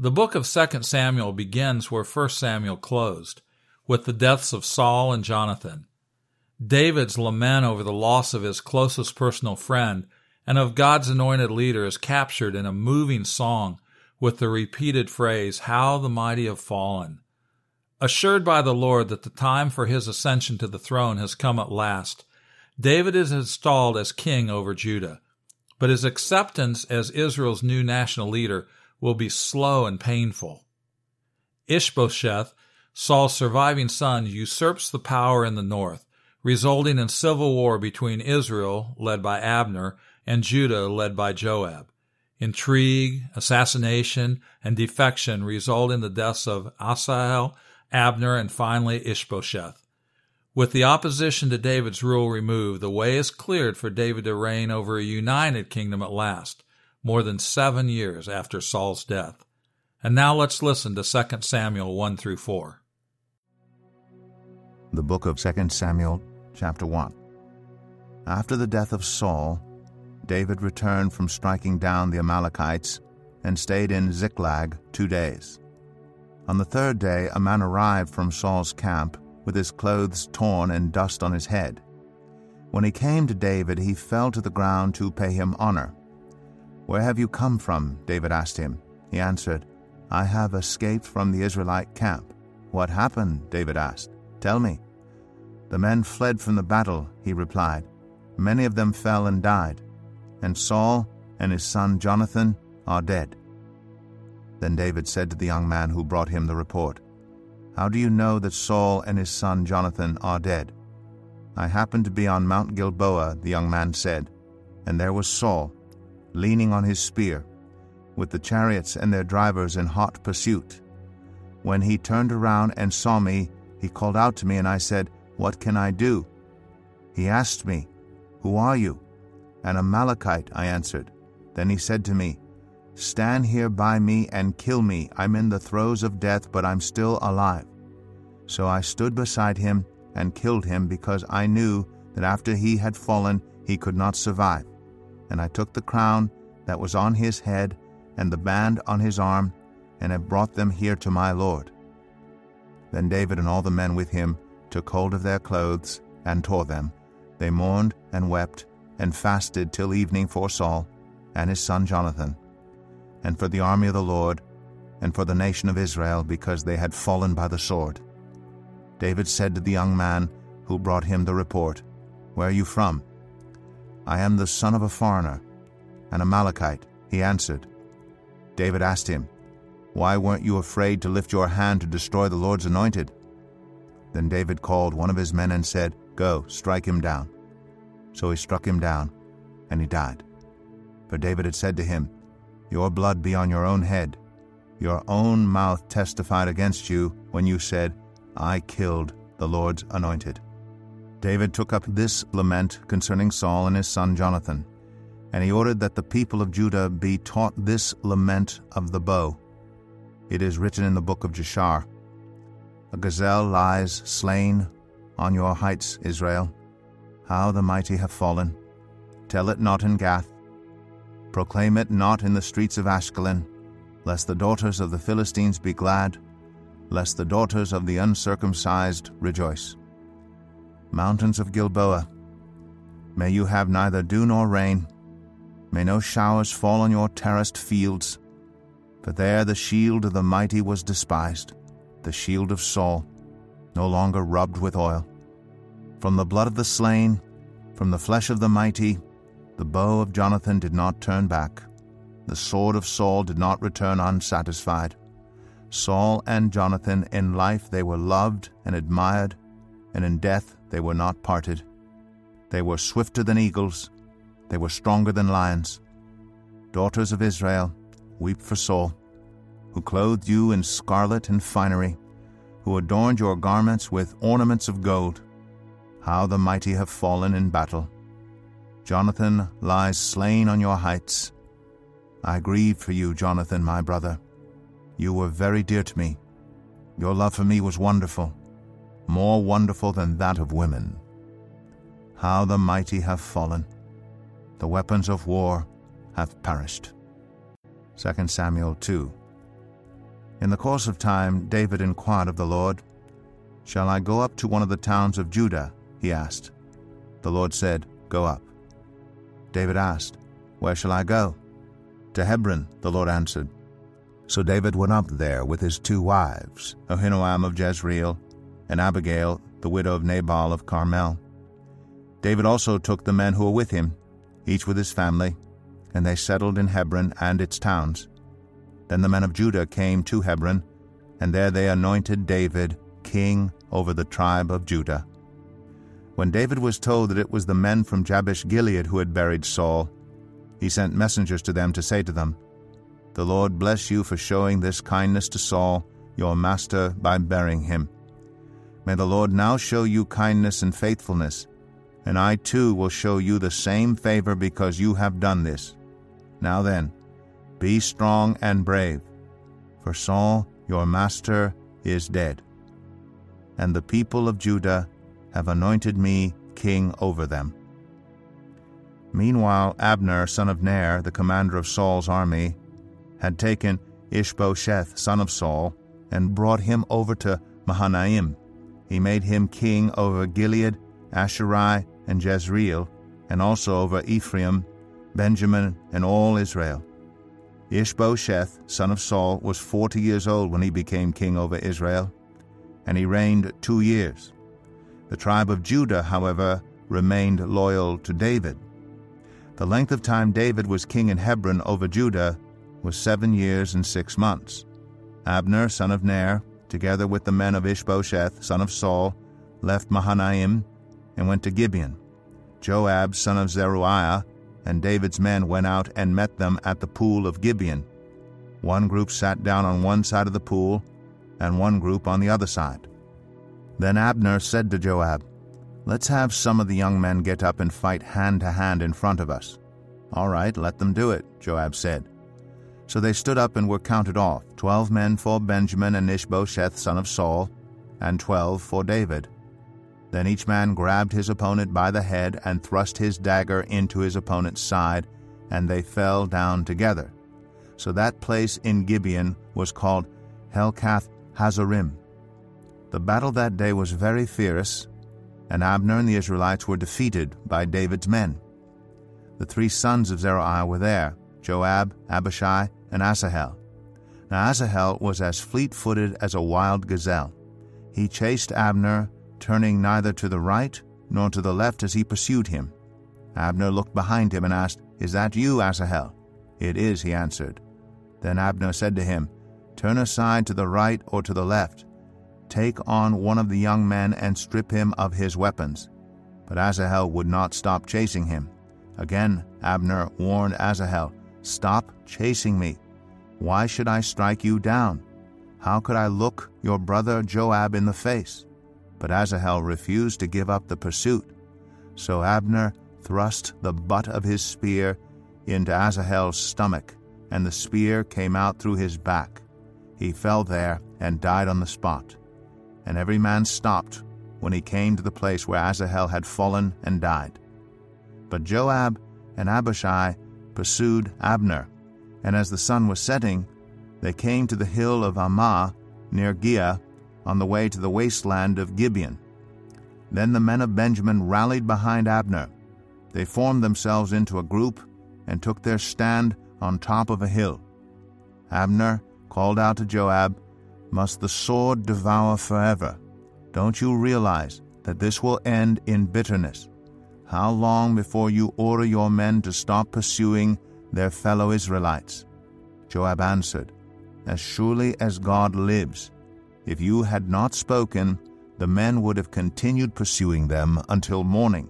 The book of 2 Samuel begins where 1 Samuel closed, with the deaths of Saul and Jonathan. David's lament over the loss of his closest personal friend and of God's anointed leader is captured in a moving song with the repeated phrase, How the mighty have fallen. Assured by the Lord that the time for his ascension to the throne has come at last, David is installed as king over Judah. But his acceptance as Israel's new national leader will be slow and painful. Ishbosheth, Saul's surviving son, usurps the power in the north, resulting in civil war between Israel, led by Abner, and Judah, led by Joab. Intrigue, assassination, and defection result in the deaths of Asahel, Abner, and finally Ishbosheth. With the opposition to David's rule removed, the way is cleared for David to reign over a united kingdom at last more than seven years after Saul's death. And now let's listen to 2 Samuel 1 through 4. The book of 2 Samuel, chapter 1. After the death of Saul, David returned from striking down the Amalekites and stayed in Ziklag two days. On the third day, a man arrived from Saul's camp with his clothes torn and dust on his head. When he came to David, he fell to the ground to pay him honor. Where have you come from? David asked him. He answered, I have escaped from the Israelite camp. What happened? David asked. Tell me. The men fled from the battle, he replied. Many of them fell and died, and Saul and his son Jonathan are dead. Then David said to the young man who brought him the report, How do you know that Saul and his son Jonathan are dead? I happened to be on Mount Gilboa, the young man said, and there was Saul leaning on his spear, with the chariots and their drivers in hot pursuit. When he turned around and saw me, he called out to me, and I said, What can I do? He asked me, Who are you? An Amalekite, I answered. Then he said to me, Stand here by me and kill me. I'm in the throes of death, but I'm still alive. So I stood beside him and killed him because I knew that after he had fallen, he could not survive and I took the crown that was on his head and the band on his arm, and have brought them here to my Lord. Then David and all the men with him took hold of their clothes and tore them. They mourned and wept and fasted till evening for Saul and his son Jonathan, and for the army of the Lord, and for the nation of Israel, because they had fallen by the sword. David said to the young man who brought him the report, Where are you from? I am the son of a foreigner, an Amalekite, he answered. David asked him, Why weren't you afraid to lift your hand to destroy the Lord's anointed? Then David called one of his men and said, Go, strike him down. So he struck him down, and he died. For David had said to him, Your blood be on your own head. Your own mouth testified against you when you said, I killed the Lord's anointed. David took up this lament concerning Saul and his son Jonathan, and he ordered that the people of Judah be taught this lament of the bow. It is written in the book of Jashar A gazelle lies slain on your heights, Israel. How the mighty have fallen. Tell it not in Gath. Proclaim it not in the streets of Ashkelon, lest the daughters of the Philistines be glad, lest the daughters of the uncircumcised rejoice mountains of Gilboa. May you have neither dew nor rain. May no showers fall on your terraced fields. For there the shield of the mighty was despised, the shield of Saul, no longer rubbed with oil. From the blood of the slain, from the flesh of the mighty, the bow of Jonathan did not turn back. The sword of Saul did not return unsatisfied. Saul and Jonathan, in life they were loved and admired, and in death they were not parted. They were swifter than eagles, they were stronger than lions. Daughters of Israel, weep for Saul, who clothed you in scarlet and finery, who adorned your garments with ornaments of gold. How the mighty have fallen in battle. Jonathan lies slain on your heights. I grieve for you, Jonathan, my brother. You were very dear to me. Your love for me was wonderful, more wonderful than that of women. How the mighty have fallen. The weapons of war have perished. 2 Samuel 2. In the course of time, David inquired of the Lord, Shall I go up to one of the towns of Judah? he asked. The Lord said, Go up. David asked, Where shall I go? To Hebron, the Lord answered. So David went up there with his two wives, Ahinoam of Jezreel, and Abigail, the widow of Nabal of Carmel. David also took the men who were with him, each with his family, and they settled in Hebron and its towns. Then the men of Judah came to Hebron, and there they anointed David king over the tribe of Judah. When David was told that it was the men from Jabesh Gilead who had buried Saul, he sent messengers to them to say to them, the Lord bless you for showing this kindness to Saul, your master, by burying him. May the Lord now show you kindness and faithfulness, and I too will show you the same favor because you have done this. Now then, be strong and brave, for Saul, your master, is dead. And the people of Judah have anointed me king over them. Meanwhile, Abner, son of Ner, the commander of Saul's army, had taken Ishbosheth, son of Saul, and brought him over to Mahanaim. He made him king over Gilead, Ashuri, and Jezreel, and also over Ephraim, Benjamin, and all Israel. Ishbosheth, son of Saul, was forty years old when he became king over Israel, and he reigned two years. The tribe of Judah, however, remained loyal to David. The length of time David was king in Hebron over Judah was seven years and six months. Abner, son of Ner, together with the men of Ishbosheth, son of Saul, left Mahanaim and went to Gibeon. Joab, son of Zeruiah, and David's men went out and met them at the pool of Gibeon. One group sat down on one side of the pool, and one group on the other side. Then Abner said to Joab, Let's have some of the young men get up and fight hand to hand in front of us. All right, let them do it, Joab said. So they stood up and were counted off, twelve men for Benjamin and Ishbosheth son of Saul, and twelve for David. Then each man grabbed his opponent by the head and thrust his dagger into his opponent's side, and they fell down together. So that place in Gibeon was called Helkath Hazzurim. The battle that day was very fierce, and Abner and the Israelites were defeated by David's men. The three sons of Zeruiah were there Joab, Abishai, and Asahel. Now Asahel was as fleet footed as a wild gazelle. He chased Abner, turning neither to the right nor to the left as he pursued him. Abner looked behind him and asked, Is that you, Asahel? It is, he answered. Then Abner said to him, Turn aside to the right or to the left. Take on one of the young men and strip him of his weapons. But Asahel would not stop chasing him. Again Abner warned Asahel, Stop chasing me. Why should I strike you down? How could I look your brother Joab in the face? But Asahel refused to give up the pursuit. So Abner thrust the butt of his spear into Asahel's stomach, and the spear came out through his back. He fell there and died on the spot. And every man stopped when he came to the place where Asahel had fallen and died. But Joab and Abishai pursued Abner, and as the sun was setting, they came to the hill of Ammah near Giah on the way to the wasteland of Gibeon. Then the men of Benjamin rallied behind Abner. They formed themselves into a group and took their stand on top of a hill. Abner called out to Joab, Must the sword devour forever? Don't you realize that this will end in bitterness? How long before you order your men to stop pursuing their fellow Israelites? Joab answered, As surely as God lives, if you had not spoken, the men would have continued pursuing them until morning.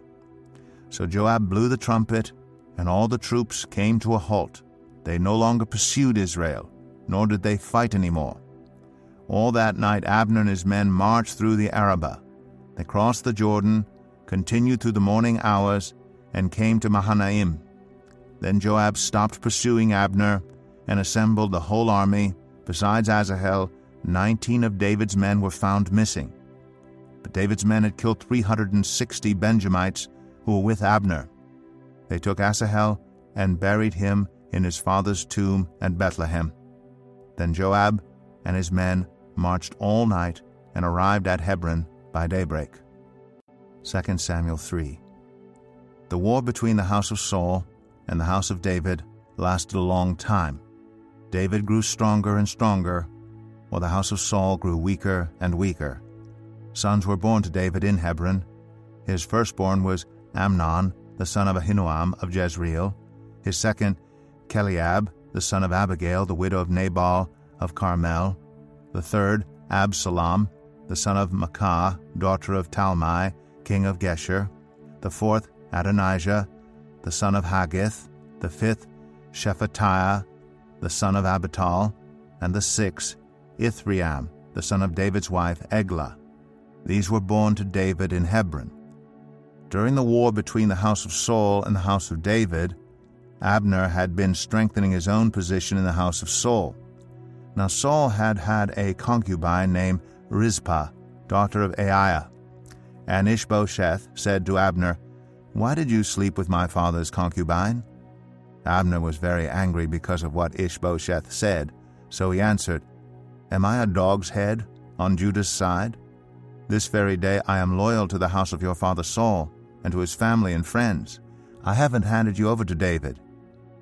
So Joab blew the trumpet, and all the troops came to a halt. They no longer pursued Israel, nor did they fight any more. All that night Abner and his men marched through the Arabah. They crossed the Jordan, continued through the morning hours, and came to Mahanaim. Then Joab stopped pursuing Abner and assembled the whole army. Besides Asahel, nineteen of David's men were found missing. But David's men had killed 360 Benjamites who were with Abner. They took Asahel and buried him in his father's tomb at Bethlehem. Then Joab and his men marched all night and arrived at Hebron by daybreak. 2 Samuel 3 The war between the house of Saul and the house of David lasted a long time. David grew stronger and stronger, while the house of Saul grew weaker and weaker. Sons were born to David in Hebron. His firstborn was Amnon, the son of Ahinoam of Jezreel. His second, Chileab, the son of Abigail, the widow of Nabal of Carmel. The third, Absalom, the son of Maacah, daughter of Talmai, king of Geshur. The fourth, Adonijah, the son of Haggith. The fifth, Shephatiah, the son of Abital. And the sixth, Ithream, the son of David's wife, Eglah. These were born to David in Hebron. During the war between the house of Saul and the house of David, Abner had been strengthening his own position in the house of Saul. Now Saul had had a concubine named Rizpah, daughter of Aiah. And Ishbosheth said to Abner, Why did you sleep with my father's concubine? Abner was very angry because of what Ishbosheth said, so he answered, Am I a dog's head on Judah's side? This very day I am loyal to the house of your father Saul, and to his family and friends. I haven't handed you over to David.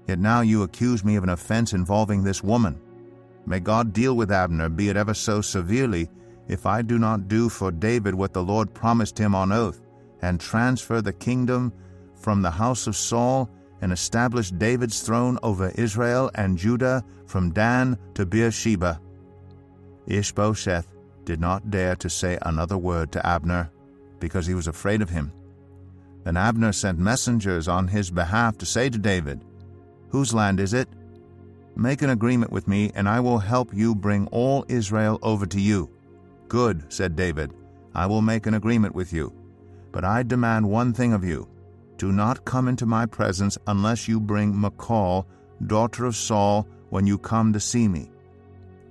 Yet now you accuse me of an offense involving this woman. May God deal with Abner, be it ever so severely, if I do not do for David what the Lord promised him on oath, and transfer the kingdom from the house of Saul, and establish David's throne over Israel and Judah from Dan to Beersheba. Ishbosheth did not dare to say another word to Abner, because he was afraid of him. Then Abner sent messengers on his behalf to say to David, Whose land is it? Make an agreement with me, and I will help you bring all Israel over to you. Good, said David, I will make an agreement with you. But I demand one thing of you. Do not come into my presence unless you bring Michal, daughter of Saul, when you come to see me.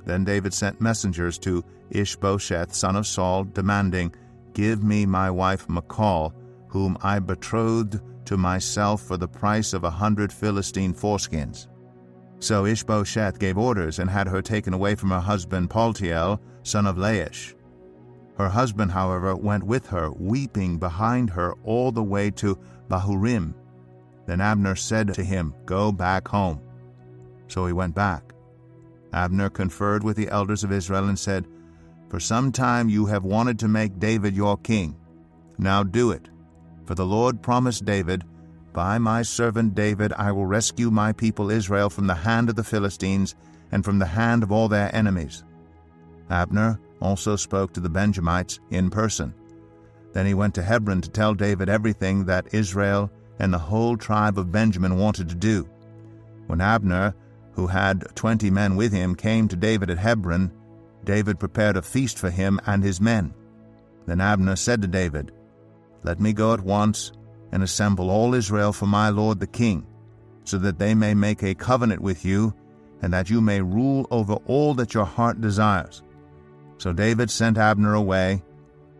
Then David sent messengers to Ishbosheth, son of Saul, demanding, Give me my wife Michal, whom I betrothed to myself for the price of a hundred Philistine foreskins. So Ishbosheth gave orders and had her taken away from her husband Paltiel, son of Laish. Her husband, however, went with her, weeping behind her all the way to Bahurim. Then Abner said to him, Go back home. So he went back. Abner conferred with the elders of Israel and said, For some time you have wanted to make David your king. Now do it. For the Lord promised David, By my servant David I will rescue my people Israel from the hand of the Philistines and from the hand of all their enemies. Abner also spoke to the Benjamites in person. Then he went to Hebron to tell David everything that Israel and the whole tribe of Benjamin wanted to do. When Abner, who had twenty men with him, came to David at Hebron, David prepared a feast for him and his men. Then Abner said to David, let me go at once and assemble all Israel for my lord the king, so that they may make a covenant with you, and that you may rule over all that your heart desires. So David sent Abner away,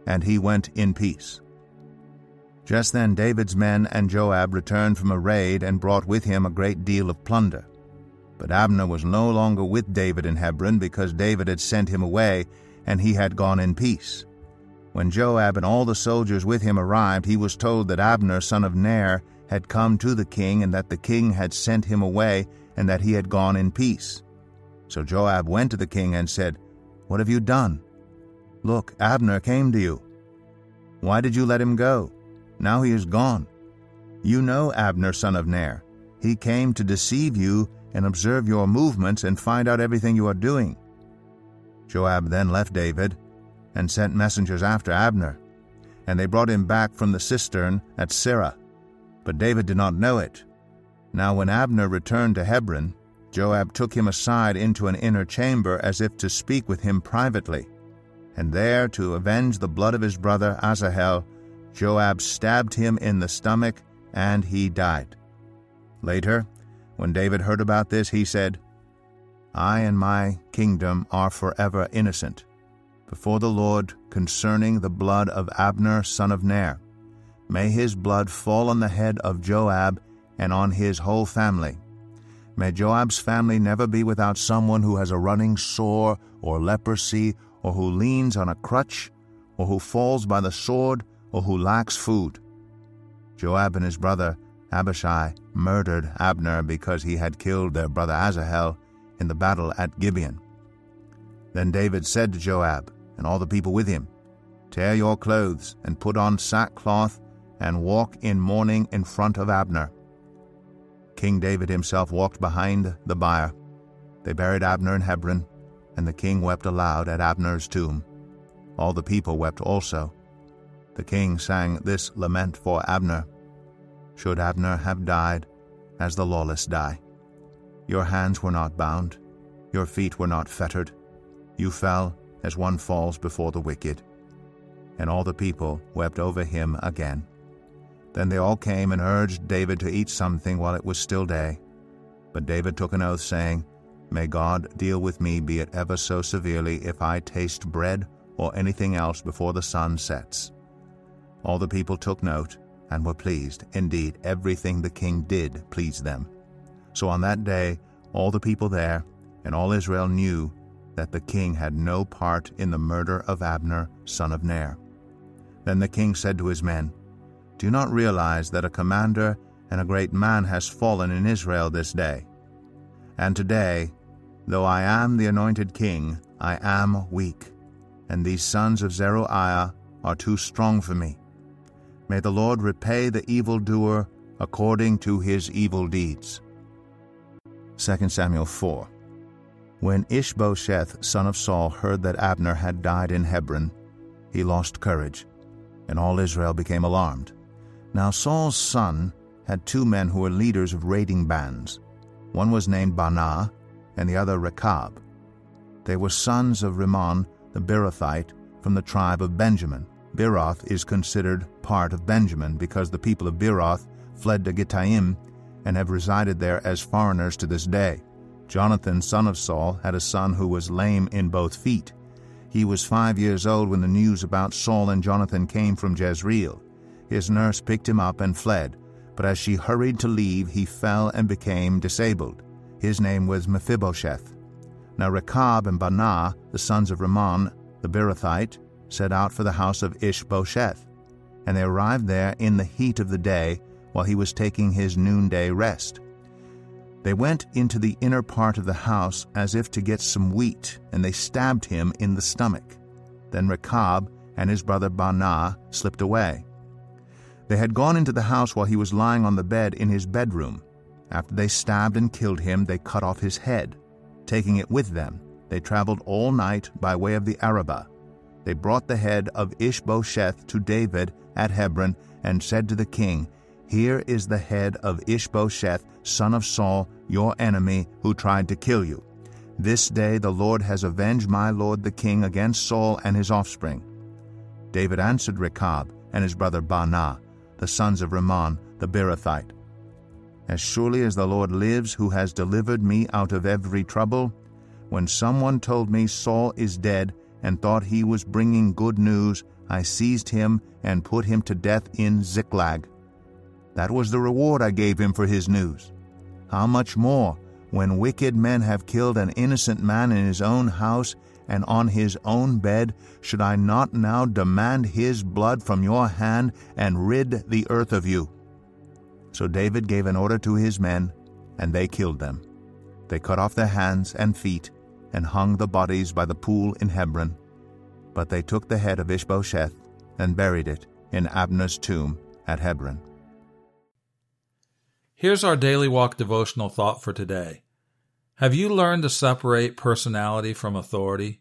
and he went in peace. Just then David's men and Joab returned from a raid and brought with him a great deal of plunder. But Abner was no longer with David in Hebron because David had sent him away, and he had gone in peace. When Joab and all the soldiers with him arrived, he was told that Abner, son of Ner, had come to the king, and that the king had sent him away, and that he had gone in peace. So Joab went to the king and said, What have you done? Look, Abner came to you. Why did you let him go? Now he is gone. You know Abner, son of Ner. He came to deceive you and observe your movements and find out everything you are doing. Joab then left David and sent messengers after Abner. And they brought him back from the cistern at Sirah. But David did not know it. Now when Abner returned to Hebron, Joab took him aside into an inner chamber as if to speak with him privately. And there, to avenge the blood of his brother Asahel, Joab stabbed him in the stomach, and he died. Later, when David heard about this, he said, I and my kingdom are forever innocent before the Lord concerning the blood of Abner son of Ner. May his blood fall on the head of Joab and on his whole family. May Joab's family never be without someone who has a running sore or leprosy, or who leans on a crutch, or who falls by the sword, or who lacks food. Joab and his brother Abishai murdered Abner because he had killed their brother Asahel in the battle at Gibeon. Then David said to Joab and all the people with him, Tear your clothes and put on sackcloth and walk in mourning in front of Abner. King David himself walked behind the bier. They buried Abner in Hebron, and the king wept aloud at Abner's tomb. All the people wept also. The king sang this lament for Abner Should Abner have died as the lawless die? Your hands were not bound, your feet were not fettered. You fell as one falls before the wicked. And all the people wept over him again. Then they all came and urged David to eat something while it was still day. But David took an oath, saying, May God deal with me, be it ever so severely, if I taste bread or anything else before the sun sets. All the people took note and were pleased. Indeed, everything the king did pleased them. So on that day, all the people there and all Israel knew that the king had no part in the murder of Abner, son of Ner. Then the king said to his men, Do not realize that a commander and a great man has fallen in Israel this day? And today, though I am the anointed king, I am weak, and these sons of Zeruiah are too strong for me. May the Lord repay the evildoer according to his evil deeds. 2 Samuel 4 When Ishbosheth son of Saul heard that Abner had died in Hebron, he lost courage and all Israel became alarmed. Now Saul's son had two men who were leaders of raiding bands. One was named Baanah, and the other Rechab. They were sons of Rimmon the Beerothite from the tribe of Benjamin. Beeroth is considered part of Benjamin because the people of Beeroth fled to Gittaim and have resided there as foreigners to this day. Jonathan, son of Saul, had a son who was lame in both feet. He was five years old when the news about Saul and Jonathan came from Jezreel. His nurse picked him up and fled, but as she hurried to leave, he fell and became disabled. His name was Mephibosheth. Now Rechab and Baanah, the sons of Ramon, the Beerothite, set out for the house of Ishbosheth, and they arrived there in the heat of the day while he was taking his noonday rest. They went into the inner part of the house as if to get some wheat, and they stabbed him in the stomach. Then Rechab and his brother Baanah slipped away. They had gone into the house while he was lying on the bed in his bedroom. After they stabbed and killed him, they cut off his head. Taking it with them, they traveled all night by way of the Arabah. They brought the head of Ishbosheth to David at Hebron and said to the king, Here is the head of Ishbosheth, son of Saul, your enemy who tried to kill you. This day the Lord has avenged my lord the king against Saul and his offspring. David answered Rechab and his brother Baanah, the sons of Rimmon the Beerothite, As surely as the Lord lives, who has delivered me out of every trouble, when someone told me Saul is dead and thought he was bringing good news, I seized him and put him to death in Ziklag. That was the reward I gave him for his news. How much more, when wicked men have killed an innocent man in his own house and on his own bed, should I not now demand his blood from your hand and rid the earth of you? So David gave an order to his men, and they killed them. They cut off their hands and feet, and hung the bodies by the pool in Hebron. But they took the head of Ishbosheth and buried it in Abner's tomb at Hebron. Here's our daily walk devotional thought for today. Have you learned to separate personality from authority?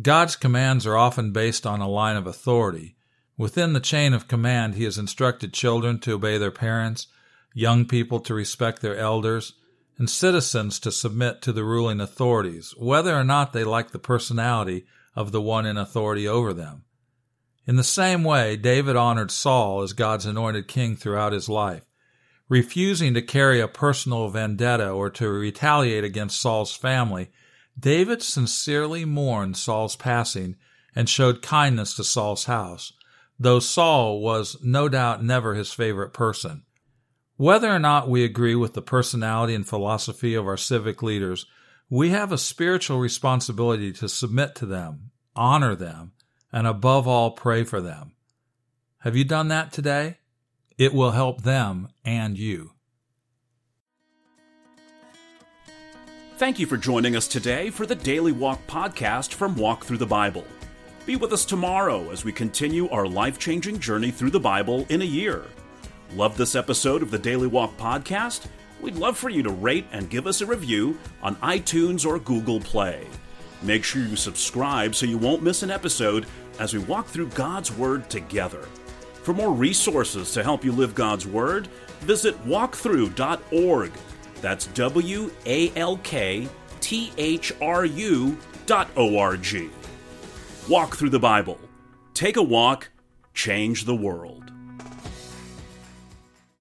God's commands are often based on a line of authority. Within the chain of command, He has instructed children to obey their parents, young people to respect their elders, and citizens to submit to the ruling authorities, whether or not they like the personality of the one in authority over them. In the same way, David honored Saul as God's anointed king throughout his life, refusing to carry a personal vendetta or to retaliate against Saul's family. David sincerely mourned Saul's passing and showed kindness to Saul's house, though Saul was no doubt never his favorite person. Whether or not we agree with the personality and philosophy of our civic leaders, we have a spiritual responsibility to submit to them, honor them, and above all, pray for them. Have you done that today? It will help them and you. Thank you for joining us today for the Daily Walk podcast from Walk Through the Bible. Be with us tomorrow as we continue our life changing journey through the Bible in a year. Love this episode of the Daily Walk podcast? We'd love for you to rate and give us a review on iTunes or Google Play. Make sure you subscribe so you won't miss an episode as we walk through God's Word together. For more resources to help you live God's Word, visit walkthru.org. That's W A L K T H R U dot O R G. Walk through the Bible. Take a walk, change the world.